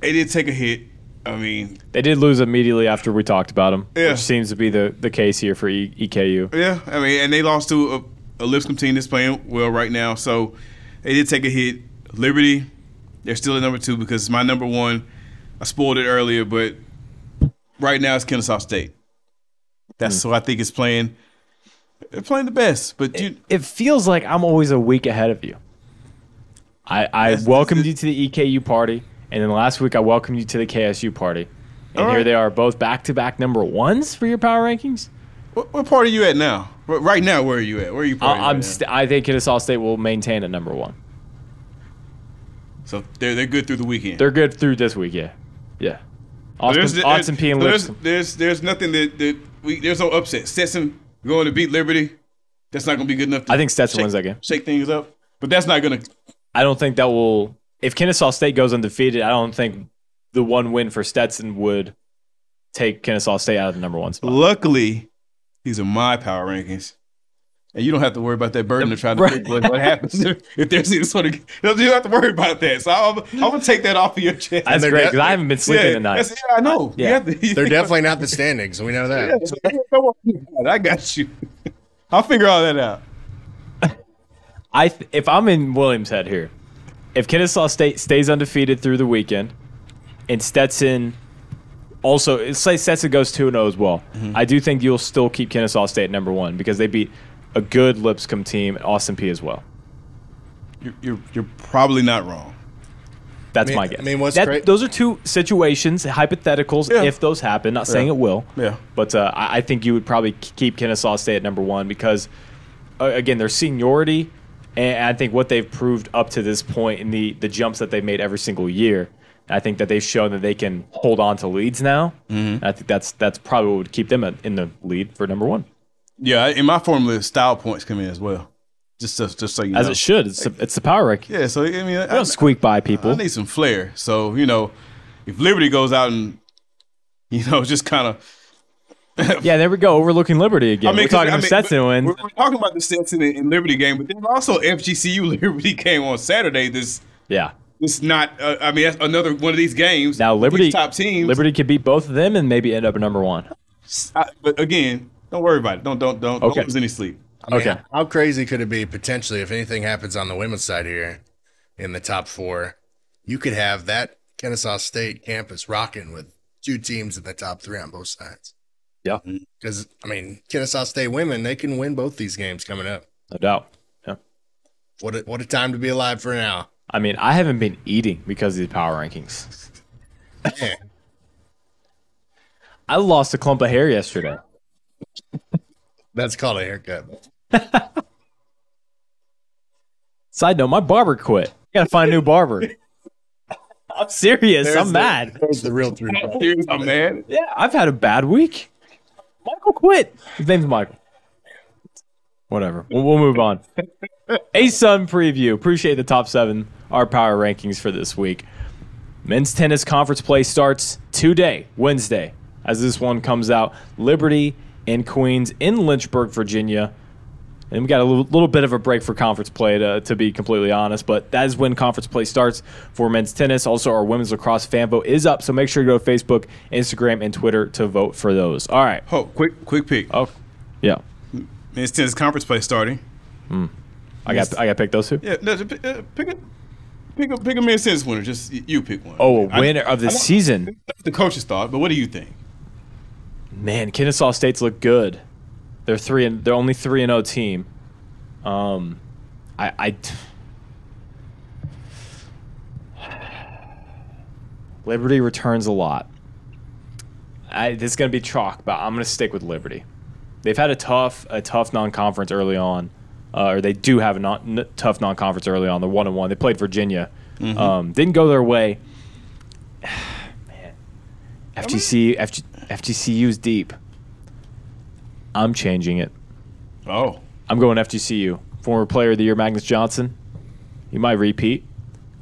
They did take a hit. I mean, They did lose immediately after we talked about them, Yeah. which seems to be the, the case here for e- EKU. Yeah, I mean, and they lost to a, a Lipscomb team that's playing well right now. So they did take a hit. Liberty, they're still at number two because my number one. I spoiled it earlier, but right now it's Kennesaw State. That's hmm. who I think is playing. They're playing the best, but you, It feels like I'm always a week ahead of you. I, I Yes, welcomed you to the EKU party, and then last week I welcomed you to the KSU party. And All here they are, both back to back number ones for your power rankings. what, what part are you at now? Right now, where are you at? Where are you? I, I'm right st- I think Kennesaw State will maintain at number one. so they're they're good through the weekend. They're good through this week, yeah, yeah. Austin, There's- Austin Peay and there's, there's there's nothing that, that we there's no upset. Stetson going to beat Liberty. That's not going to be good enough. To I think Stetson shake, wins that game. Shake things up, but that's not going to. I don't think that will. If Kennesaw State goes undefeated, I don't think the one win for Stetson would take Kennesaw State out of the number one spot. Luckily, these are my power rankings, and you don't have to worry about that burden of trying to Right. pick what, what happens if, if there's any sort of. You don't have to worry about that. So I'm, I'm going to take that off of your chest. That's they're great because I haven't been sleeping yeah, tonight. yeah, I know. You Yeah. to- They're definitely not the standings. We know that. Yeah, so don't worry about it. I got you. *laughs* I'll figure all that out. *laughs* I th- if I'm in Williams' head here, if Kennesaw State stays undefeated through the weekend, and Stetson also say Stetson goes two and zero as well, mm-hmm. I do think you'll still keep Kennesaw State number one because they beat a good Lipscomb team, Austin Peay as well. You're, you're, you're probably not wrong. That's I mean- my guess. I mean, what's That- great- Those are two situations, hypotheticals, Yeah. if those happen. Not saying Yeah. it will. Yeah. But uh, I I think you would probably keep Kennesaw State at number one because, uh, again, their seniority and I think what they've proved up to this point in the, the jumps that they've made every single year. I think that they've shown that they can hold on to leads now. Mm-hmm. I think that's that's probably what would keep them in in the lead for number one, Yeah, in my formula, style points come in as well. Just so, just so you as know. it should. It's, the- it's the power ranking. Yeah, so I mean, I, don't squeak by people. I need some flair. So you know, if Liberty goes out and *laughs* you know just kind of *laughs* Yeah, there we go. Overlooking Liberty again. we're 'cause, talking I about mean, Stetson wins. We're, we're talking about the Stetson and, Liberty game, but there's also FGCU *laughs* Liberty game on Saturday. This Yeah. this not. Uh, I mean, that's another one of these games. Now Liberty top teams. Liberty could beat both of them and maybe end up at number one. I, but again, don't worry about it. Don't don't don't, Okay. don't lose any sleep. I mean, Okay. How crazy could it be potentially if anything happens on the women's side here in the top four? You could have that Kennesaw State campus rocking with two teams in the top three on both sides. Yeah. Because, I mean, Kennesaw State women, they can win both these games coming up. No doubt. Yeah. What a, what a time to be alive for now. I mean, I haven't been eating because of these power rankings. *laughs* I lost a clump of hair yesterday. That's called a haircut. *laughs* Side note, my barber quit. I gotta find a new barber. *laughs* I'm serious. There's I'm the- mad. There's the real truth. *laughs* Here's a man. Yeah, I've had a bad week. Michael quit. His name's Michael. Whatever. We'll, we'll move on. ASUN preview. Appreciate the top seven, our power rankings for this week. Men's tennis conference play starts today, Wednesday, as this one comes out. Liberty and Queens in Lynchburg, Virginia. And we got a little, little bit of a break for conference play, to, to be completely honest. But that is when conference play starts for men's tennis. Also, our women's lacrosse fan vote is up. So make sure to go to Facebook, Instagram, and Twitter to vote for those. All right. Oh, quick quick pick. Oh, yeah. Men's tennis conference play starting. I got I got to pick those two. Yeah, no, pick, uh, pick a pick a pick a men's tennis winner. Just you pick one. Oh, a I- winner of the I season. The coach's thought, but what do you think? Man, Kennesaw State's look good. They're three and they're only three and zero team. Um, I I. Liberty returns a lot. I, this is going to be chalk, but I'm going to stick with Liberty. They've had a tough, a tough non-conference early on, uh, or they do have a non, n- tough non-conference early on. They're one and one. They played Virginia, um, didn't go their way. *sighs* Man, FGC, FG, FGCU's deep. I'm changing it. Oh, I'm going FGCU. Former Player of the Year Magnus Johnson. You might repeat.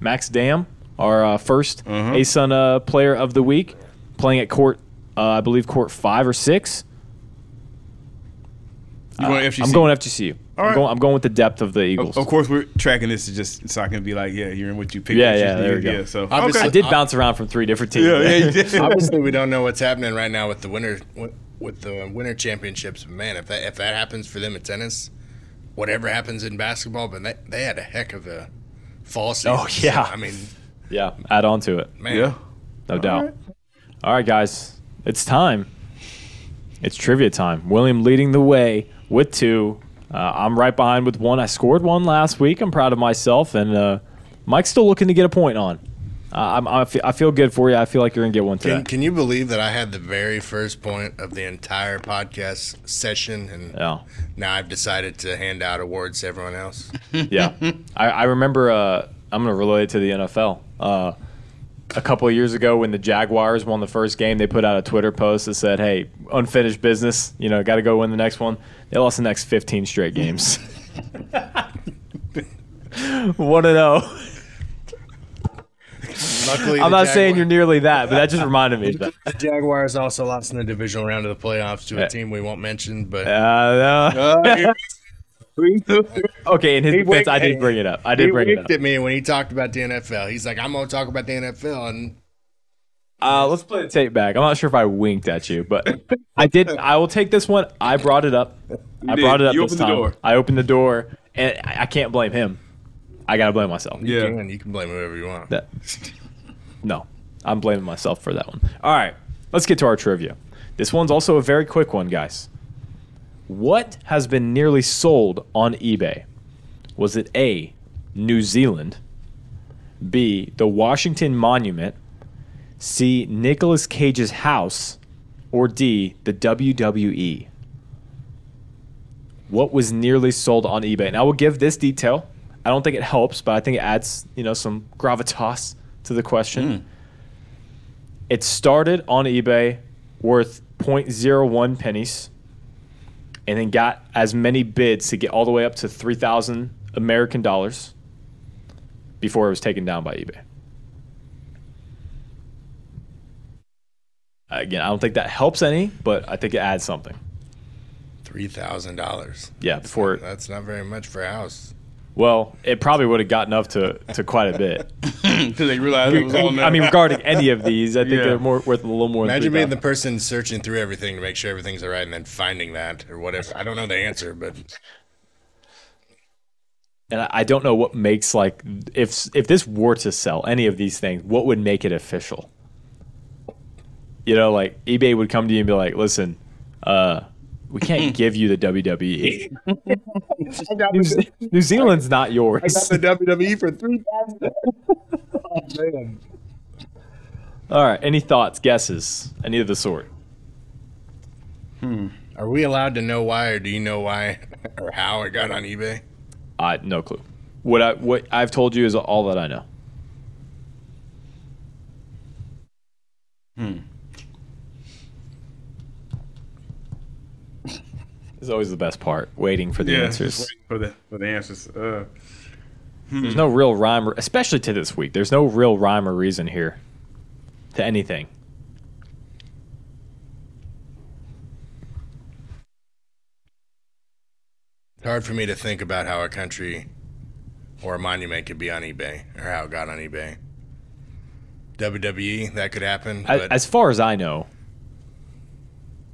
Max Dam, our uh, 1st Mhm. ASUN uh, Player of the Week, playing at court, uh, I believe court five or six. you going FGC? I'm going FGCU. All I'm, going, I'm going with the depth of the Eagles. of course, we're tracking this to just so I can be like, yeah, hearing what you picked. Yeah, yeah, there we go. Yeah, so Obviously- I did bounce around from three different teams. Yeah, yeah, you did. *laughs* Obviously, we don't know what's happening right now with the winter with, with the winter championships. Man, if that if that happens for them in tennis, whatever happens in basketball, but they, they had a heck of a fall season. Oh, yeah. So, I mean, Yeah, add on to it. man, yeah. No doubt. All right, guys, it's time. It's trivia time. William leading the way with two. Uh, I'm right behind with one. I scored one last week. I'm proud of myself, and uh, Mike's still looking to get a point on. Uh, I'm, I, feel, I feel good for you. I feel like you're gonna get one today. Can, can you believe that I had the very first point of the entire podcast session, and yeah, now I've decided to hand out awards to everyone else? *laughs* yeah. I, I remember. Uh, I'm gonna relate it to the NFL. A couple of years ago, when the Jaguars won the first game, they put out a Twitter post that said, "Hey, unfinished business. You know, got to go win the next one." They lost the next 15 straight games. *laughs* One and zero. Luckily, I'm the not saying you're nearly that, but that just reminded me that. The Jaguars also lost in the divisional round of the playoffs to a team we won't mention, but Uh, no. Uh, okay, in his He defense, winked- I did bring it up. I did he bring it winked up. at me when he talked about the NFL. He's like, "I'm gonna talk about the NFL," and Uh, let's play the tape back. I'm not sure if I winked at you, but I did. I will take this one. I brought it up. I did. brought it up You this opened the time. door. I opened the door, and I I can't blame him. I gotta blame myself. Yeah. you can, you can blame whoever you want. That no, I'm blaming myself for that one. All right, let's get to our trivia. This one's also a very quick one, guys. What has been nearly sold on eBay? Was it A, New Zealand, B, the Washington Monument, C, Nicolas Cage's house, or D, the WWE? What was nearly sold on eBay? And I will give this detail. I don't think it helps, but I think it adds, you know, some gravitas to the question. Hmm. It started on eBay worth 0.01 pennies and then got as many bids to get all the way up to 3,000 American dollars before it was taken down by eBay. Uh, again, I don't think that helps any, but I think it adds something. Three thousand dollars. Yeah, before That's not very much for a house. Well, it probably would have gotten up to, to quite a bit. *laughs* Because they realized it was on there. I mean, regarding any of these, I think Yeah. they're more worth a little more. than Imagine being the 3,000. person searching through everything to make sure everything's all right, and then finding that or whatever. I don't know the answer, but and I I don't know what makes like if if this were to sell any of these things, what would make it official? You know, like eBay would come to you and be like, "Listen, uh, we can't *laughs* give you the WWE. *laughs* New, Ze- New Zealand's not yours." I got the WWE for *laughs* three thousand. oh man. All right. Any thoughts, guesses, any of the sort? Hmm. Are we allowed to know why, or do you know why or how it got on eBay? I no clue. What I what I've told you is all that I know. Hmm. Is always the best part, waiting for the yeah, answers. just waiting for the for the answers. Uh, There's no real rhyme, or, especially to this week. There's no real rhyme or reason here to anything. It's hard for me to think about how a country or a monument could be on eBay or how it got on eBay. WWE, that could happen. As, But as far as I know,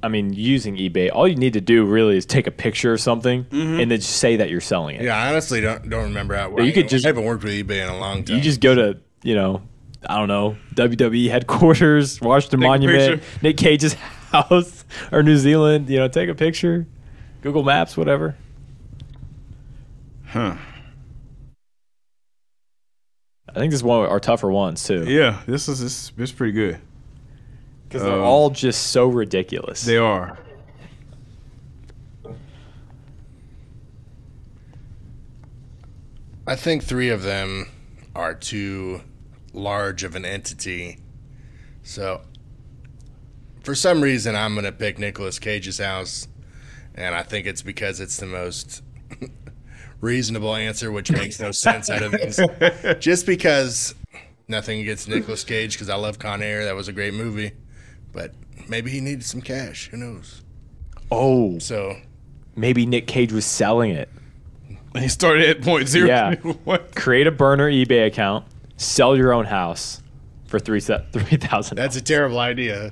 I mean, using eBay, all you need to do really is take a picture or something mm-hmm. and then just say that you're selling it. yeah, I honestly don't don't remember how. you could just- I haven't worked with eBay in a long time. You just go to, you know, I don't know, WWE headquarters, *laughs* Washington Take Monument. Nick Cage's *laughs* house, or New Zealand, you know, take a picture, Google Maps, whatever. huh. I think this is one of our tougher ones, too. Yeah, this is this, this is pretty good. Because they're Um, all just so ridiculous. They are. I think three of them are too large of an entity. So, for some reason, I'm going to pick Nicolas Cage's house. And I think it's because it's the most *laughs* reasonable answer, which makes no sense out of these. *laughs* Just because nothing against Nicolas Cage, because I love Con Air. That was a great movie. But maybe he needed some cash. Who knows? oh, So, maybe Nick Cage was selling it. He started at point zero. Yeah. *laughs* What? Create a burner eBay account, sell your own house for three *laughs* three thousand. that's a terrible idea.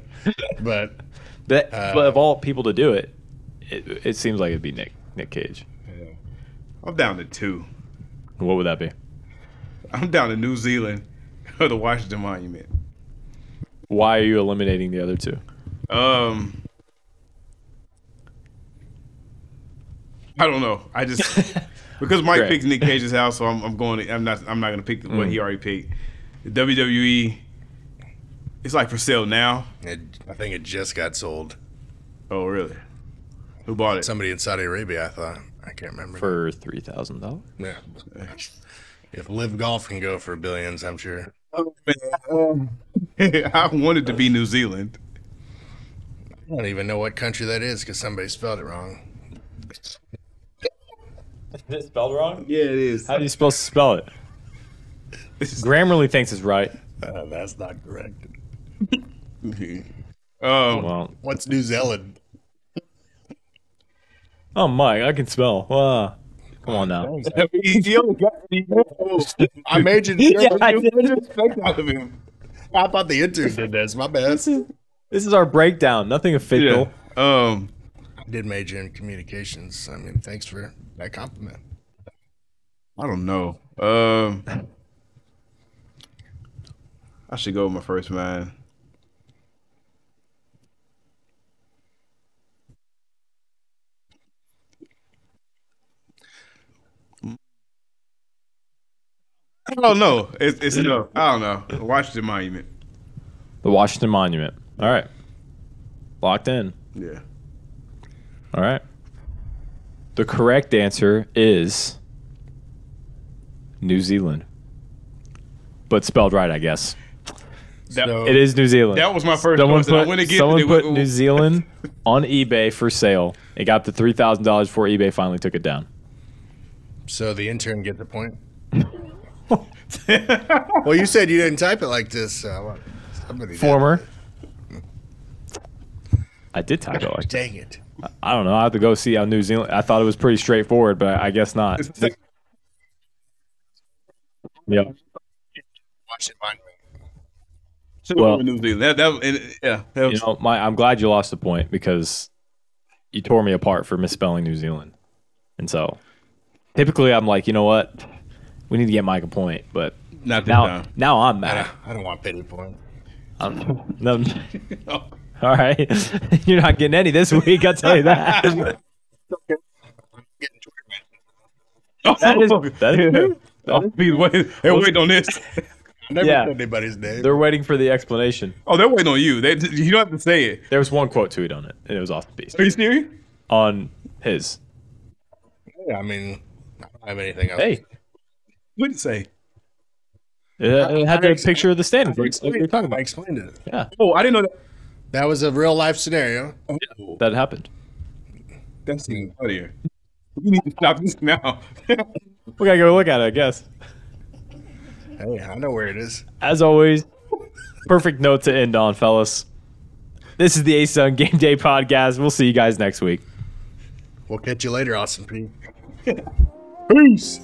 But But, Uh, but of all people to do it, it, it seems like it'd be Nick Nick Cage. I'm down to two. What would that be? I'm down to New Zealand *laughs* or the Washington Monument. Why are you eliminating the other two? Um, I don't know. I just *laughs* because Mike Great. picked Nick Cage's house, so I'm, I'm going. To, I'm not. I'm not going to pick what he already picked. The WWE. It's like for sale now. it, I think it just got sold. Oh, really? Who bought it? Somebody in Saudi Arabia, I thought. I can't remember. For three thousand dollars? yeah. If LIV Golf can go for billions, I'm sure. *laughs* I wanted to be New Zealand. I don't even know what country that is because somebody spelled it wrong. Is it spelled wrong? Yeah, it is. How are you supposed to spell it? *laughs* Grammarly thinks it's right. Uh, that's not correct. *laughs* Um, Well, What's New Zealand? oh Mike, I can spell. Wow. Come on now. he only got I made you. Yeah, I did. respect out of him. I thought the intern did this. My bad. This is this is our breakdown. Nothing Yeah. official. Um. I did major in communications. I mean, thanks for that compliment. I don't know. Um, I should go with my first man. Oh, I don't know. It's, it's no. I don't know. The Washington Monument. The Washington Monument. All right. Locked in. Yeah. All right. The correct answer is New Zealand. But spelled right, I guess. That, So- It is New Zealand. that was my first Someone choice. and I put, went against someone it. put New Zealand on eBay for sale. It got to three thousand dollars before eBay finally took it down. So the intern gets a point. Well, you said you didn't type it like this. So somebody did. Former. I did tackle. Like, Dang it. I don't know. I have to go see how New Zealand. I thought it was pretty straightforward, but I guess not. It's the same- Yeah. Watch it mind Well- New Zealand. That, that, and, yeah, that was, You know, my I'm glad you lost the point because you tore me apart for misspelling New Zealand, and so typically I'm like, you know what, we need to get Mike a point, but not this now time. now I'm I don't, I don't want pity points. I'm, um, no, Oh, *laughs* *laughs* all right, *laughs* you're not getting any this week. I'll tell you that. Getting Twitter mentions. That is- oh, that is true. Oh, he's waiting, they're waiting on this. I never Yeah. said anybody's name. They're waiting for the explanation. Oh, they're waiting on you. They, you don't have to say it. There was one quote tweet on it, and it was off the piece Are you serious? on his. Yeah, I mean, I don't have anything else. Hey, What did it say? it, it had I the ex- picture of the standing. I Like we were talking about. I explained it. Yeah, Oh, I didn't know that. That was a real life scenario. Oh, that happened. that's even funnier. We need to stop this now. *laughs* We gotta go look at it, I guess. Hey, I know where it is. As always, perfect note to end on, fellas. This is the ASUN Game Day podcast. We'll see you guys next week. We'll catch you later, Austin Peay. *laughs* Peace.